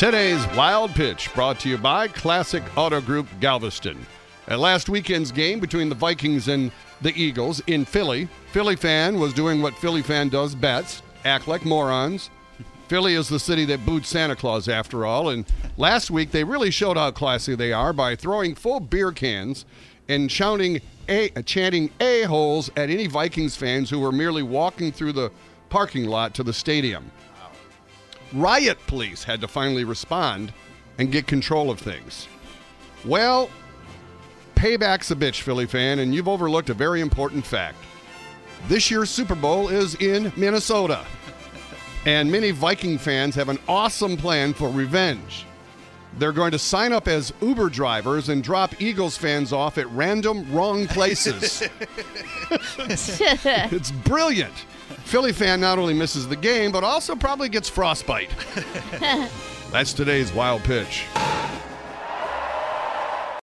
Today's Wild Pitch brought to you by Classic Auto Group Galveston. At last weekend's game between the Vikings and the Eagles in Philly, Philly fan was doing what Philly fan does best act like morons. Philly is the city that booed Santa Claus, after all, and last week they really showed how classy they are by throwing full beer cans and shouting a, chanting a-holes at any Vikings fans who were merely walking through the parking lot to the stadium. Riot police had to finally respond and get control of things. Well, payback's a bitch, Philly fan, and you've overlooked a very important fact. This year's Super Bowl is in Minnesota. And many Viking fans have an awesome plan for revenge. They're going to sign up as Uber drivers and drop Eagles fans off at random wrong places. it's brilliant. Philly fan not only misses the game, but also probably gets frostbite. That's today's wild pitch.